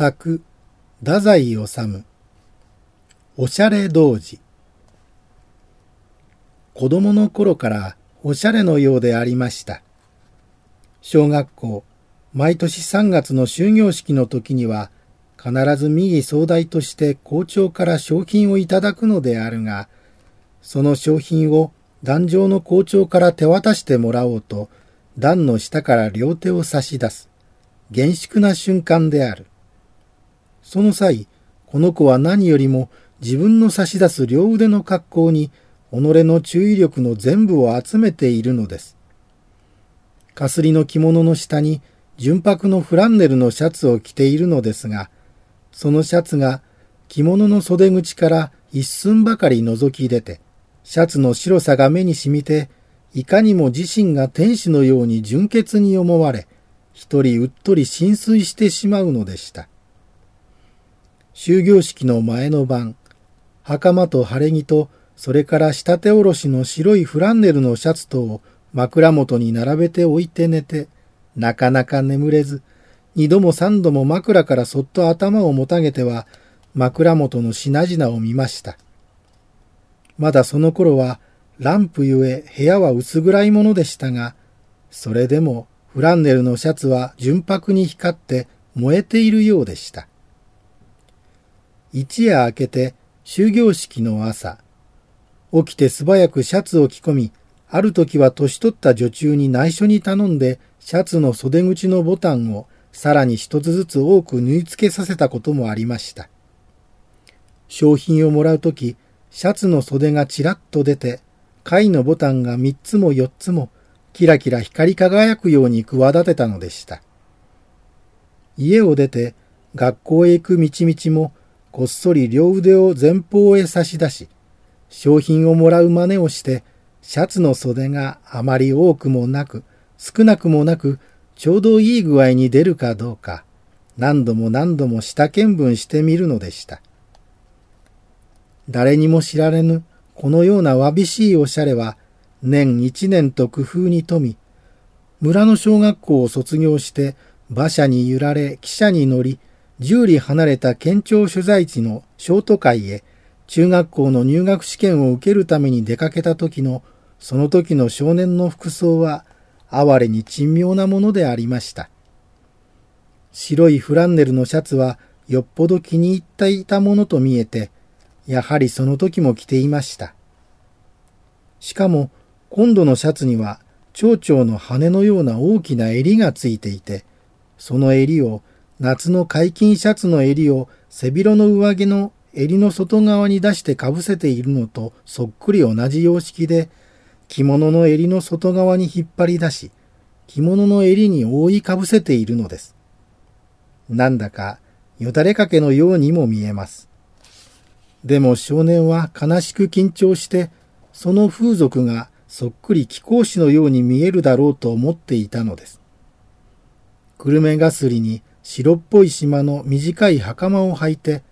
作、太宰治、おしゃれ童子。子供の頃からおしゃれのようでありました。小学校、毎年3月の終業式の時には、必ず右総代として校長から商品をいただくのであるが、その商品を壇上の校長から手渡してもらおうと、段の下から両手を差し出す、厳粛な瞬間である。その際、この子は何よりも自分の差し出す両腕の格好に、己の注意力の全部を集めているのです。かすりの着物の下に純白のフランネルのシャツを着ているのですが、そのシャツが着物の袖口から一寸ばかり覗き出て、シャツの白さが目に染みて、いかにも自身が天使のように純潔に思われ、一人うっとり浸水してしまうのでした。終業式の前の晩、袴と晴れ着と、それから仕立ておろしの白いフランネルのシャツとを枕元に並べて置いて寝て、なかなか眠れず、二度も三度も枕からそっと頭をもたげては、枕元の品々を見ました。まだその頃は、ランプゆえ部屋は薄暗いものでしたが、それでもフランネルのシャツは純白に光って燃えているようでした。一夜明けて終業式の朝、起きて素早くシャツを着込み、ある時は年取った女中に内緒に頼んで、シャツの袖口のボタンをさらに一つずつ多く縫い付けさせたこともありました。商品をもらうとき、シャツの袖がちらっと出て、貝のボタンが三つも四つも、キラキラ光り輝くように企てたのでした。家を出て、学校へ行く道々も、こっそり両腕を前方へ差し出し、商品をもらう真似をして、シャツの袖があまり多くもなく、少なくもなく、ちょうどいい具合に出るかどうか、何度も何度も下見聞してみるのでした。誰にも知られぬこのようなわびしいおしゃれは年一年と工夫に富み、村の小学校を卒業して馬車に揺られ汽車に乗り、十里離れた県庁所在地の小都会へ中学校の入学試験を受けるために出かけた時のその時の少年の服装は哀れに珍妙なものでありました。白いフランネルのシャツはよっぽど気に入っていたものと見えて、やはりその時も着ていました。しかも、今度のシャツには、蝶々の羽のような大きな襟がついていて、その襟を、夏の解禁シャツの襟を背広の上着の襟の外側に出してかぶせているのとそっくり同じ様式で、着物の襟の外側に引っ張り出し、着物の襟に覆いかぶせているのです。なんだかよだれかけのようにも見えます。でも少年は悲しく緊張して、その風俗がそっくり貴公子のように見えるだろうと思っていたのです。久留米がすりに白っぽい島の短い袴を履いて、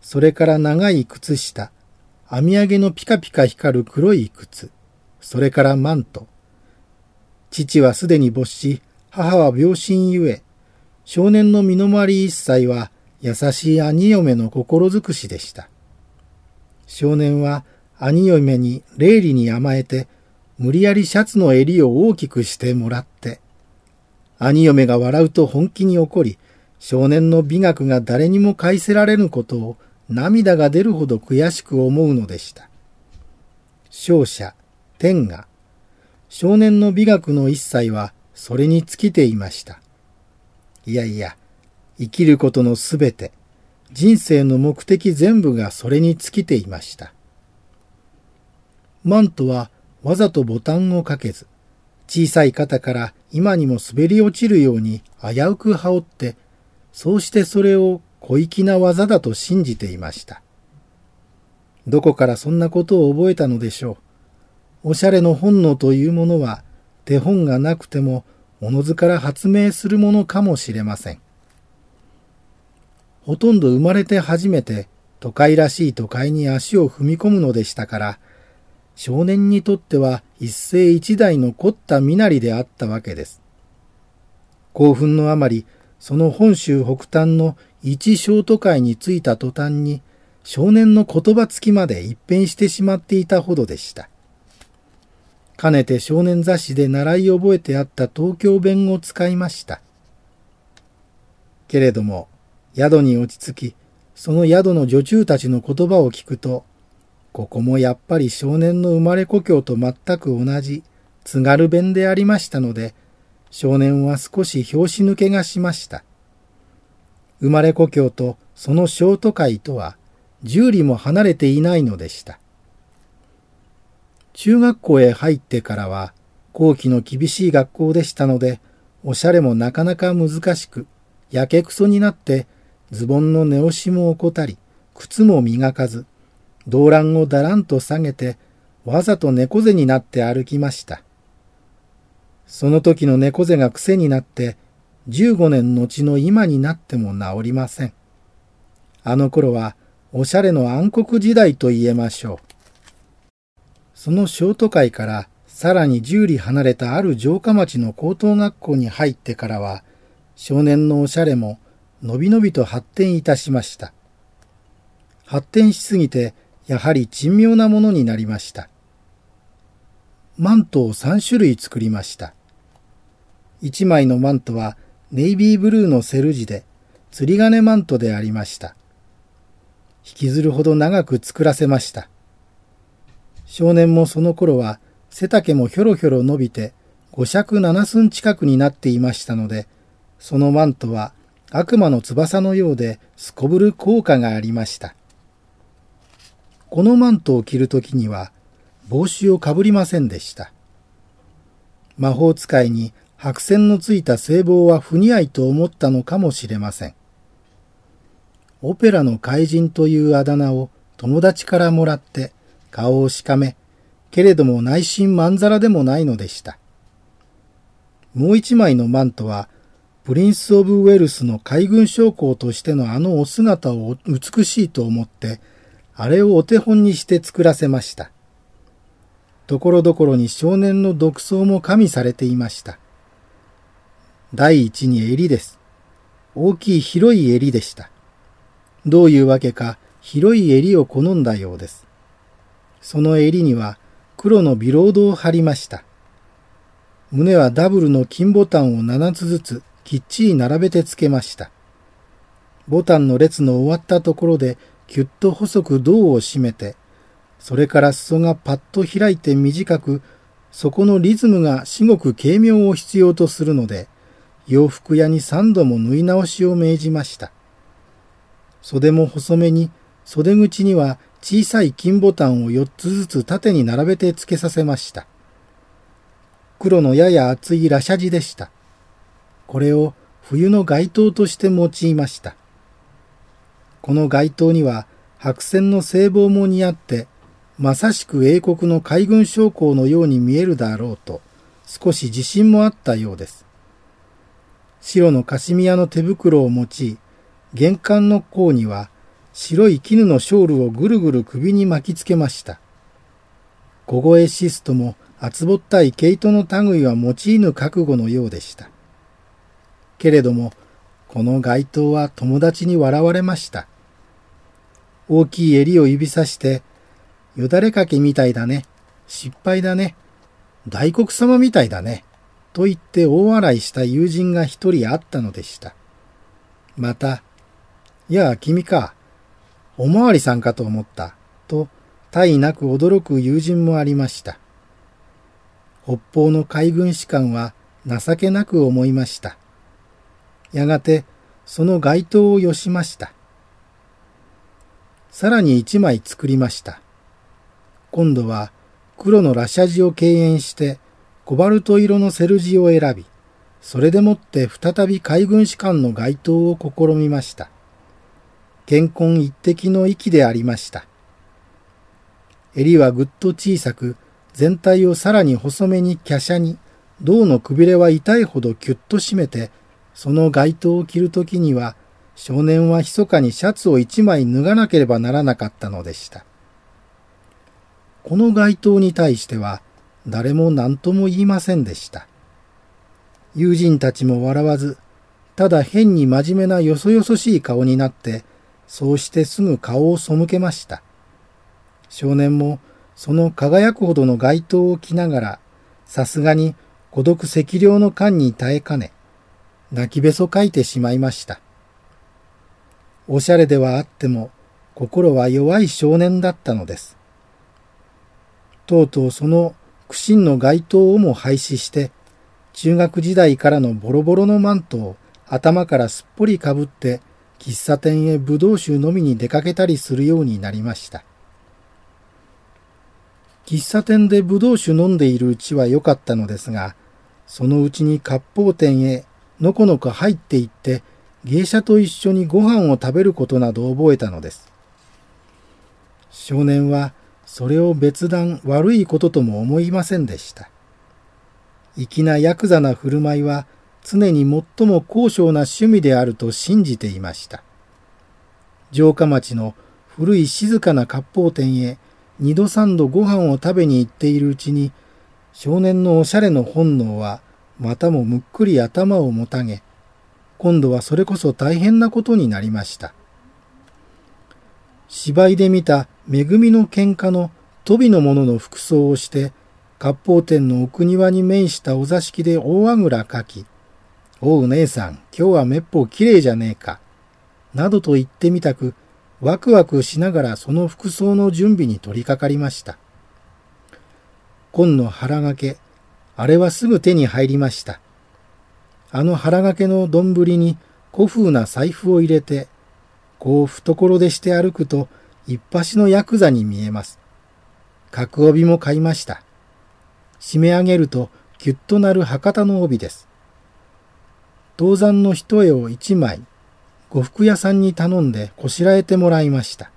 それから長い靴下、編み上げのピカピカ光る黒い靴、それからマント。父はすでに没し、母は病身ゆえ、少年の身の回り一切は優しい兄嫁の心尽くしでした。少年は兄嫁に霊理に甘えて、無理やりシャツの襟を大きくしてもらって、兄嫁が笑うと本気に怒り、少年の美学が誰にも返せられぬことを涙が出るほど悔しく思うのでした。勝者、天が、少年の美学の一切はそれに尽きていました。いやいや、生きることのすべて、人生の目的全部がそれに尽きていました。マントはわざとボタンをかけず、小さい肩から今にも滑り落ちるように危うく羽織って、そうしてそれを小粋な技だと信じていました。どこからそんなことを覚えたのでしょう。おしゃれの本能というものは手本がなくてもおのずから発明するものかもしれません。ほとんど生まれて初めて都会らしい都会に足を踏み込むのでしたから、少年にとっては一世一代の凝った身なりであったわけです。興奮のあまり、その本州北端の一小都会に着いた途端に少年の言葉つきまで一変してしまっていたほどでした。かねて少年雑誌で習い覚えてあった東京弁を使いました。けれども、宿に落ち着き、その宿の女中たちの言葉を聞くと、ここもやっぱり少年の生まれ故郷と全く同じ津軽弁でありましたので、少年は少し拍子抜けがしました。生まれ故郷とその小都会とは十里も離れていないのでした。中学校へ入ってからは、後期の厳しい学校でしたので、おしゃれもなかなか難しく、やけくそになって、ズボンの寝押しも怠り、靴も磨かず、動乱をだらんと下げて、わざと猫背になって歩きました。その時の猫背が癖になって、15年後の今になっても治りません。あの頃は、おしゃれの暗黒時代と言えましょう。その小都会からさらに十里離れたある城下町の高等学校に入ってからは、少年のおしゃれものびのびと発展いたしました。発展しすぎて、やはり珍妙なものになりました。マントを3種類作りました。1枚のマントはネイビーブルーのセル地で、釣り鐘マントでありました。引きずるほど長く作らせました。少年もその頃は背丈もひょろひょろ伸びて五尺七寸近くになっていましたので、そのマントは悪魔の翼のようですこぶる効果がありました。このマントを着るときには帽子をかぶりませんでした。魔法使いに白線のついた聖望は不似合いと思ったのかもしれません。オペラの怪人というあだ名を友達からもらって顔をしかめ、けれども内心まんざらでもないのでした。もう一枚のマントは、プリンス・オブ・ウェルスの海軍将校としてのあのお姿を美しいと思って、あれをお手本にして作らせました。ところどころに少年の独創も加味されていました。第一に襟です。大きい広い襟でした。どういうわけか広い襟を好んだようです。その襟には黒のビロードを貼りました。胸はダブルの金ボタンを7つずつきっちり並べてつけました。ボタンの列の終わったところでキュッと細く胴を締めて、それから裾がパッと開いて短く、そこのリズムが至極軽妙を必要とするので、洋服屋に三度も縫い直しを命じました。袖も細めに、袖口には小さい金ボタンを4つずつ縦に並べて付けさせました。黒のやや厚いラシャジでした。これを冬の街灯として用いました。この街灯には白線の聖望も似合って、まさしく英国の海軍将校のように見えるだろうと、少し自信もあったようです。白のカシミヤの手袋を用い、玄関の甲には白い絹のショールをぐるぐる首に巻きつけました。小声シストも厚ぼったい毛糸の類は用いぬ覚悟のようでした。けれども、この街灯は友達に笑われました。大きい襟を指さして、よだれかけみたいだね。失敗だね。大黒様みたいだね。と言って大笑いした友人が一人あったのでした。また、いや、君か。おまわりさんかと思った。と、大なく驚く友人もありました。北方の海軍士官は情けなく思いました。やがて、その街灯をよしました。さらに一枚作りました。今度は黒のラシャジを敬遠して、コバルト色のセルジを選び、それでもって再び海軍士官の街灯を試みました。健康一滴の息でありました。襟はぐっと小さく、全体をさらに細めに華奢に、胴のくびれは痛いほどキュッと締めて、その街灯を着るときには、少年は密かにシャツを一枚脱がなければならなかったのでした。この街灯に対しては、誰も何とも言いませんでした。友人たちも笑わず、ただ変に真面目なよそよそしい顔になって、そうしてすぐ顔を背けました。少年もその輝くほどの街灯を着ながら、さすがに孤独赤量の間に耐えかね、泣きべそかいてしまいました。おしゃれではあっても、心は弱い少年だったのです。とうとうその苦心の街灯をも廃止して、中学時代からのボロボロのマントを頭からすっぽりかぶって喫茶店へ武道酒飲みに出かけたりするようになりました。喫茶店で武道酒飲んでいるうちは良かったのですが、そのうちに割烹店へのこのこ入っていって芸者と一緒にご飯を食べることなどを覚えたのです。少年はそれを別段悪いこととも思いませんでした。粋なヤクザな振る舞いは常に最も高尚な趣味であると信じていました。城下町の古い静かな割烹店へ二度三度ご飯を食べに行っているうちに少年のおしゃれの本能はまたもむっくり頭をもたげ、今度はそれこそ大変なことになりました。芝居で見た恵みの喧嘩の飛びの者の服装をして、割烹店の奥庭に面したお座敷で大あぐらかき、おう姉さん、今日はめっぽう綺麗じゃねえか、などと言ってみたく、ワクワクしながらその服装の準備に取り掛かりました。紺の腹掛け、あれはすぐ手に入りました。あの腹掛けの丼に古風な財布を入れて、こう懐でして歩くと一発のヤクザに見えます。角帯も買いました。締め上げるとキュッとなる博多の帯です。銅山の一重を一枚、呉服屋さんに頼んでこしらえてもらいました。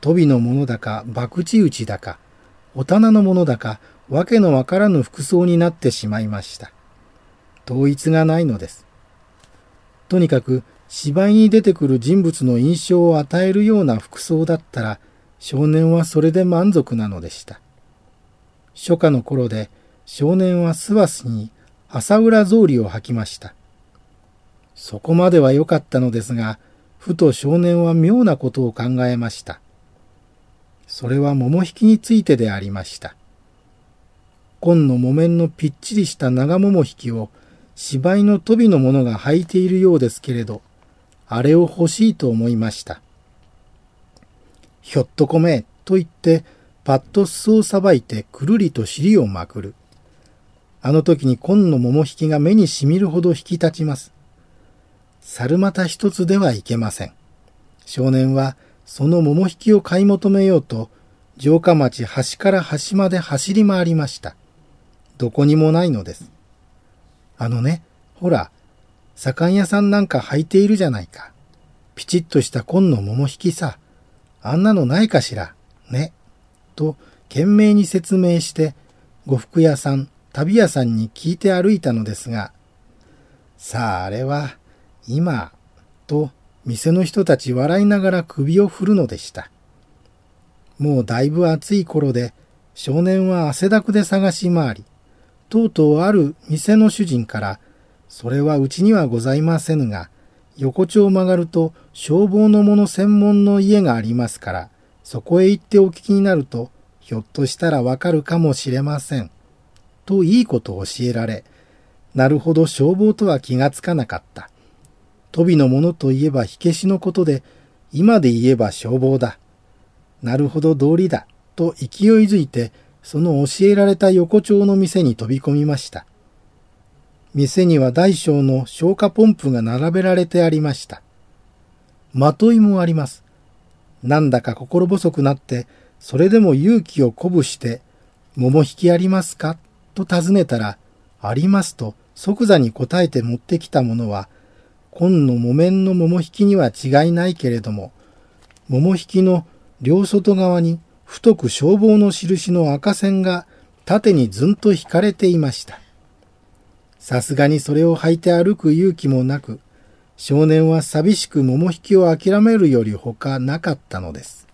飛びのものだか、博打打ちだか、お棚のものだか、わけのわからぬ服装になってしまいました。統一がないのです。とにかく芝居に出てくる人物の印象を与えるような服装だったら少年はそれで満足なのでした。初夏の頃で少年はスワスに朝浦草履を履きました。そこまでは良かったのですが、ふと少年は妙なことを考えました。それは桃引きについてでありました。紺の木綿のぴっちりした長桃引きを芝居の飛びの者が履いているようですけれど、あれを欲しいと思いました。ひょっとこめ、と言って、パッと裾をさばいてくるりと尻をまくる。あの時に紺の桃引きが目にしみるほど引き立ちます。猿股一つではいけません。少年はその桃引きを買い求めようと、城下町端から端まで走り回りました。どこにもないのです。あのね、ほら、左官屋さんなんか履いているじゃないか。ピチッとした紺の桃引きさ。あんなのないかしら。ね。と、懸命に説明して、呉服屋さん、旅屋さんに聞いて歩いたのですが、さああれは、今、と、店の人たち笑いながら首を振るのでした。もうだいぶ暑い頃で、少年は汗だくで探し回り、とうとうある店の主人から、それはうちにはございませぬが、横丁を曲がると消防の者専門の家がありますから、そこへ行ってお聞きになると、ひょっとしたらわかるかもしれません。といいことを教えられ、なるほど消防とは気がつかなかった。飛びのものといえば火消しのことで、今で言えば消防だ。なるほど道理だ。と勢いづいてその教えられた横丁の店に飛び込みました。店には大小の消火ポンプが並べられてありました。まといもあります。なんだか心細くなって、それでも勇気を鼓舞して、桃引きありますか？と尋ねたら、ありますと即座に答えて持ってきたものは、紺の木綿の桃引きには違いないけれども、桃引きの両外側に太く消防の印の赤線が縦にずんと引かれていました。さすがにそれを履いて歩く勇気もなく、少年は寂しく桃引きを諦めるより他なかったのです。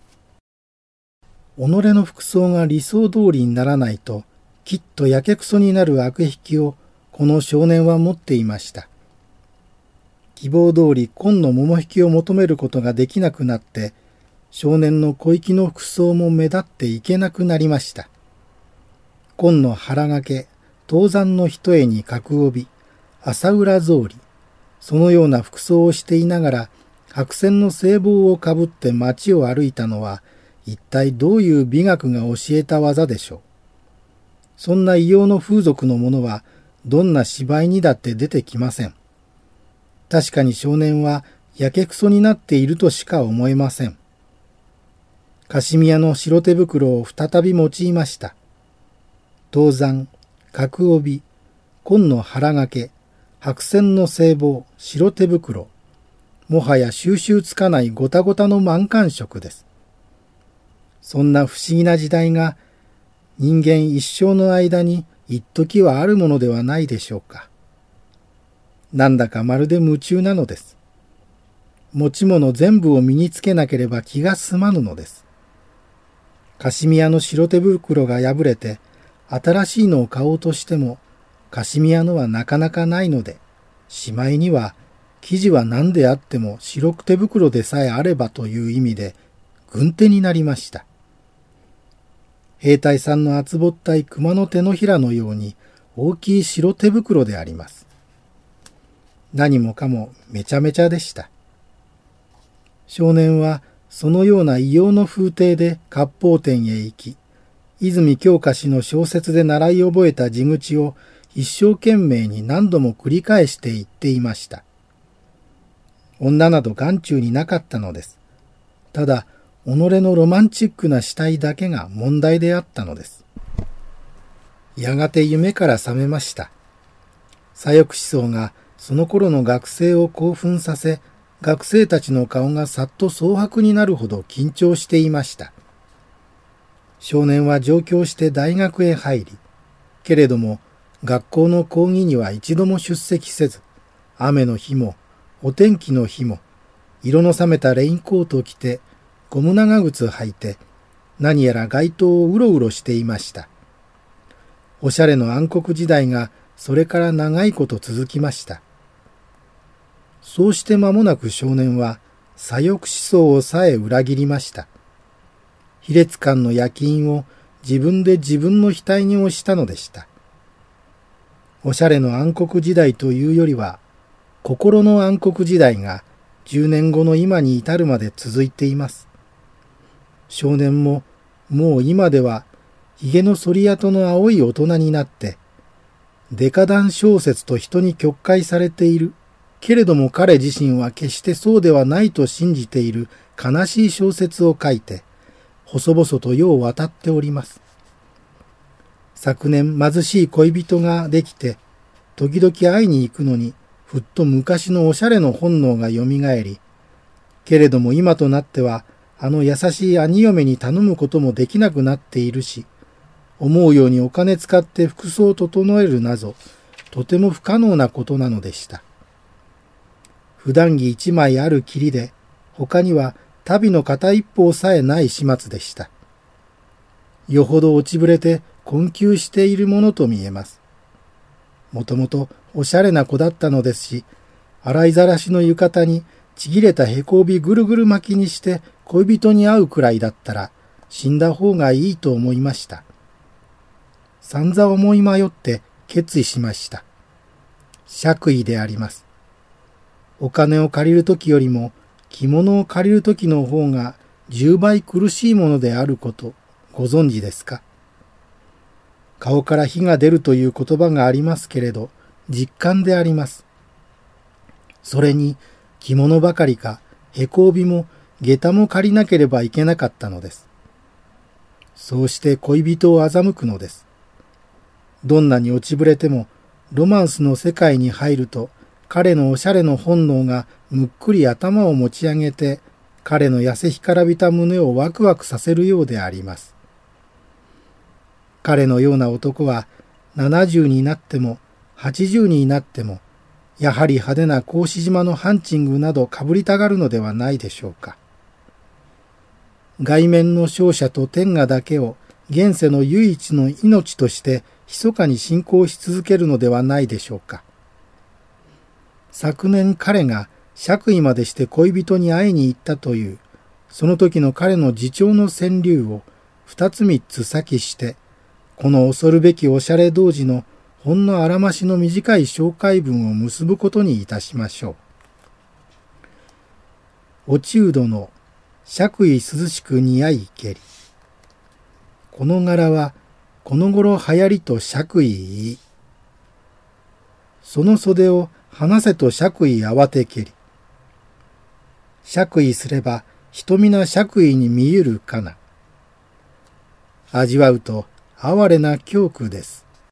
己の服装が理想通りにならないと、きっとやけくそになる悪引きをこの少年は持っていました。希望通り紺の桃引きを求めることができなくなって、少年の小粋の服装も目立っていけなくなりました。紺の腹掛け、東山の一重に角帯、朝浦草履、そのような服装をしていながら、白線の聖帽をかぶって街を歩いたのは、一体どういう美学が教えた技でしょう。そんな異様の風俗のものは、どんな芝居にだって出てきません。確かに少年はやけくそになっているとしか思えません。カシミヤの白手袋を再び用いました。東山、角帯、紺の腹掛け、白線の聖帽、白手袋、もはや収集つかないごたごたの満感色です。そんな不思議な時代が人間一生の間に一時はあるものではないでしょうか。なんだかまるで夢中なのです。持ち物全部を身につけなければ気が済まぬのです。カシミヤの白手袋が破れて、新しいのを買おうとしても、カシミヤのはなかなかないので、しまいには、生地は何であっても白く手袋でさえあればという意味で、軍手になりました。兵隊さんの厚ぼったい熊の手のひらのように大きい白手袋であります。何もかもめちゃめちゃでした。少年はそのような異様の風景で割烹店へ行き、泉京香氏の小説で習い覚えた地口を一生懸命に何度も繰り返して言っていました。女など眼中になかったのです。ただ、己のロマンチックな死体だけが問題であったのです。やがて夢から覚めました。左翼思想がその頃の学生を興奮させ、学生たちの顔がさっと蒼白になるほど緊張していました。少年は上京して大学へ入り、けれども学校の講義には一度も出席せず、雨の日もお天気の日も、色の冷めたレインコートを着て、ゴム長靴履いて、何やら街灯をうろうろしていました。おしゃれの暗黒時代がそれから長いこと続きました。そうして間もなく少年は左翼思想をさえ裏切りました。卑劣感の夜勤を自分で自分の額に押したのでした。おしゃれの暗黒時代というよりは、心の暗黒時代が10年後の今に至るまで続いています。少年ももう今では髭の反り跡の青い大人になって、デカダン小説と人に曲解されている。けれども彼自身は決してそうではないと信じている悲しい小説を書いて、細々と世を渡っております。昨年貧しい恋人ができて、時々会いに行くのに、ふっと昔のおしゃれの本能が蘇り、けれども今となっては、あの優しい兄嫁に頼むこともできなくなっているし、思うようにお金使って服装を整えるなど、とても不可能なことなのでした。普段着一枚あるきりで、他には旅の片一方さえない始末でした。よほど落ちぶれて困窮しているものと見えます。もともとおしゃれな子だったのですし、洗いざらしの浴衣にちぎれたへこびぐるぐる巻きにして恋人に会うくらいだったら死んだ方がいいと思いました。散々思い迷って決意しました。爵位であります。お金を借りるときよりも着物を借りるときの方が10倍苦しいものであることご存知ですか？顔から火が出るという言葉がありますけれど実感であります。それに着物ばかりかへこ帯も下駄も借りなければいけなかったのです。そうして恋人を欺くのです。どんなに落ちぶれてもロマンスの世界に入ると彼のおしゃれの本能がむっくり頭を持ち上げて、彼の痩せ干からびた胸をワクワクさせるようであります。彼のような男は70になっても80になっても、やはり派手な格子島のハンチングなど被りたがるのではないでしょうか。外面の勝者と天下だけを現世の唯一の命として密かに信仰し続けるのではないでしょうか。昨年彼が爵位までして恋人に会いに行ったという、その時の彼の自重の川柳を二つ三つ先して、この恐るべきおしゃれ同時のほんのあらましの短い紹介文を結ぶことにいたしましょう。落ちうどの爵位涼しく似合いけり。この柄はこの頃流行りと爵位いい。その袖を話せと爵位慌てけり。爵位すれば人皆爵位に見ゆるかな。味わうと哀れな教区です。